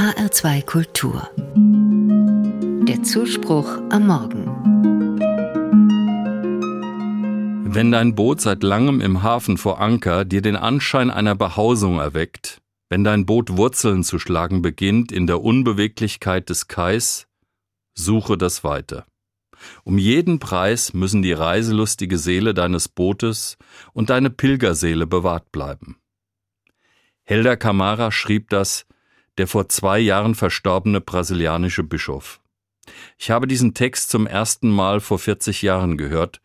HR2 Kultur. Der Zuspruch am Morgen. Wenn dein Boot seit langem im Hafen vor Anker dir den Anschein einer Behausung erweckt, wenn dein Boot Wurzeln zu schlagen beginnt in der Unbeweglichkeit des Kais, suche das Weite. Um jeden Preis müssen die reiselustige Seele deines Bootes und deine Pilgerseele bewahrt bleiben. Helder Camara schrieb das, der vor zwei Jahren verstorbene brasilianische Bischof. Ich habe diesen Text zum ersten Mal vor 40 Jahren gehört.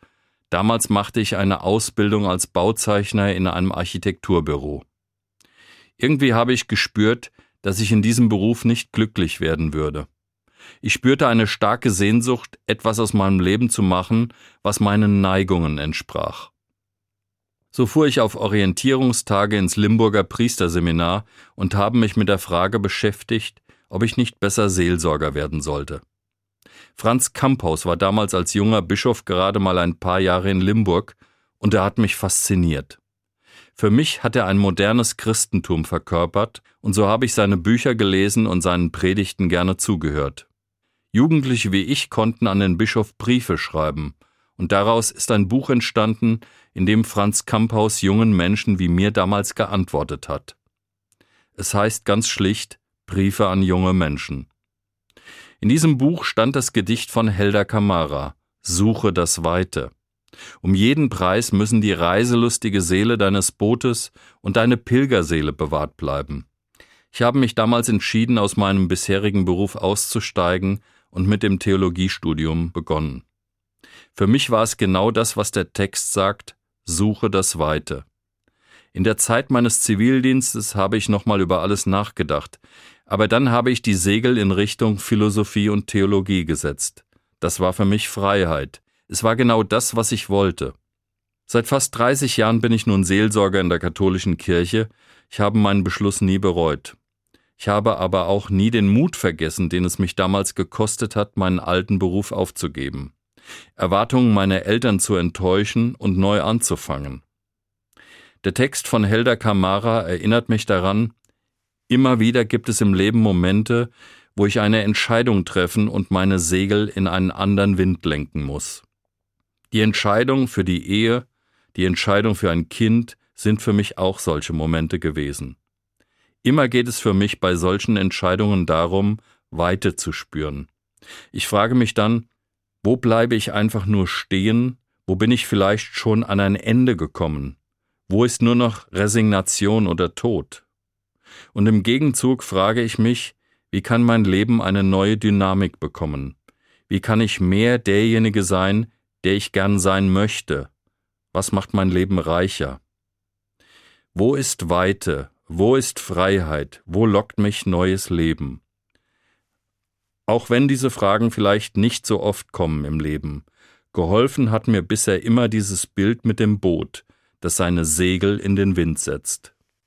Damals machte ich eine Ausbildung als Bauzeichner in einem Architekturbüro. Irgendwie habe ich gespürt, dass ich in diesem Beruf nicht glücklich werden würde. Ich spürte eine starke Sehnsucht, etwas aus meinem Leben zu machen, was meinen Neigungen entsprach. So fuhr ich auf Orientierungstage ins Limburger Priesterseminar und habe mich mit der Frage beschäftigt, ob ich nicht besser Seelsorger werden sollte. Franz Kamphaus war damals als junger Bischof gerade mal ein paar Jahre in Limburg und er hat mich fasziniert. Für mich hat er ein modernes Christentum verkörpert und so habe ich seine Bücher gelesen und seinen Predigten gerne zugehört. Jugendliche wie ich konnten an den Bischof Briefe schreiben, und daraus ist ein Buch entstanden, in dem Franz Kamphaus jungen Menschen wie mir damals geantwortet hat. Es heißt ganz schlicht Briefe an junge Menschen. In diesem Buch stand das Gedicht von Helda Kamara Suche das Weite. Um jeden Preis müssen die reiselustige Seele deines Bootes und deine Pilgerseele bewahrt bleiben. Ich habe mich damals entschieden, aus meinem bisherigen Beruf auszusteigen und mit dem Theologiestudium begonnen. Für mich war es genau das, was der Text sagt, suche das Weite. In der Zeit meines Zivildienstes habe ich nochmal über alles nachgedacht, aber dann habe ich die Segel in Richtung Philosophie und Theologie gesetzt. Das war für mich Freiheit. Es war genau das, was ich wollte. Seit fast 30 Jahren bin ich nun Seelsorger in der katholischen Kirche. Ich habe meinen Beschluss nie bereut. Ich habe aber auch nie den Mut vergessen, den es mich damals gekostet hat, meinen alten Beruf aufzugeben, Erwartungen meiner Eltern zu enttäuschen und neu anzufangen. Der Text von Helda Kamara erinnert mich daran, immer wieder gibt es im Leben Momente, wo ich eine Entscheidung treffen und meine Segel in einen anderen Wind lenken muss. Die Entscheidung für die Ehe, die Entscheidung für ein Kind sind für mich auch solche Momente gewesen. Immer geht es für mich bei solchen Entscheidungen darum, Weite zu spüren. Ich frage mich dann, wo bleibe ich einfach nur stehen, wo bin ich vielleicht schon an ein Ende gekommen, wo ist nur noch Resignation oder Tod? Und im Gegenzug frage ich mich, wie kann mein Leben eine neue Dynamik bekommen? Wie kann ich mehr derjenige sein, der ich gern sein möchte? Was macht mein Leben reicher? Wo ist Weite? Wo ist Freiheit? Wo lockt mich neues Leben? Auch wenn diese Fragen vielleicht nicht so oft kommen im Leben, geholfen hat mir bisher immer dieses Bild mit dem Boot, das seine Segel in den Wind setzt.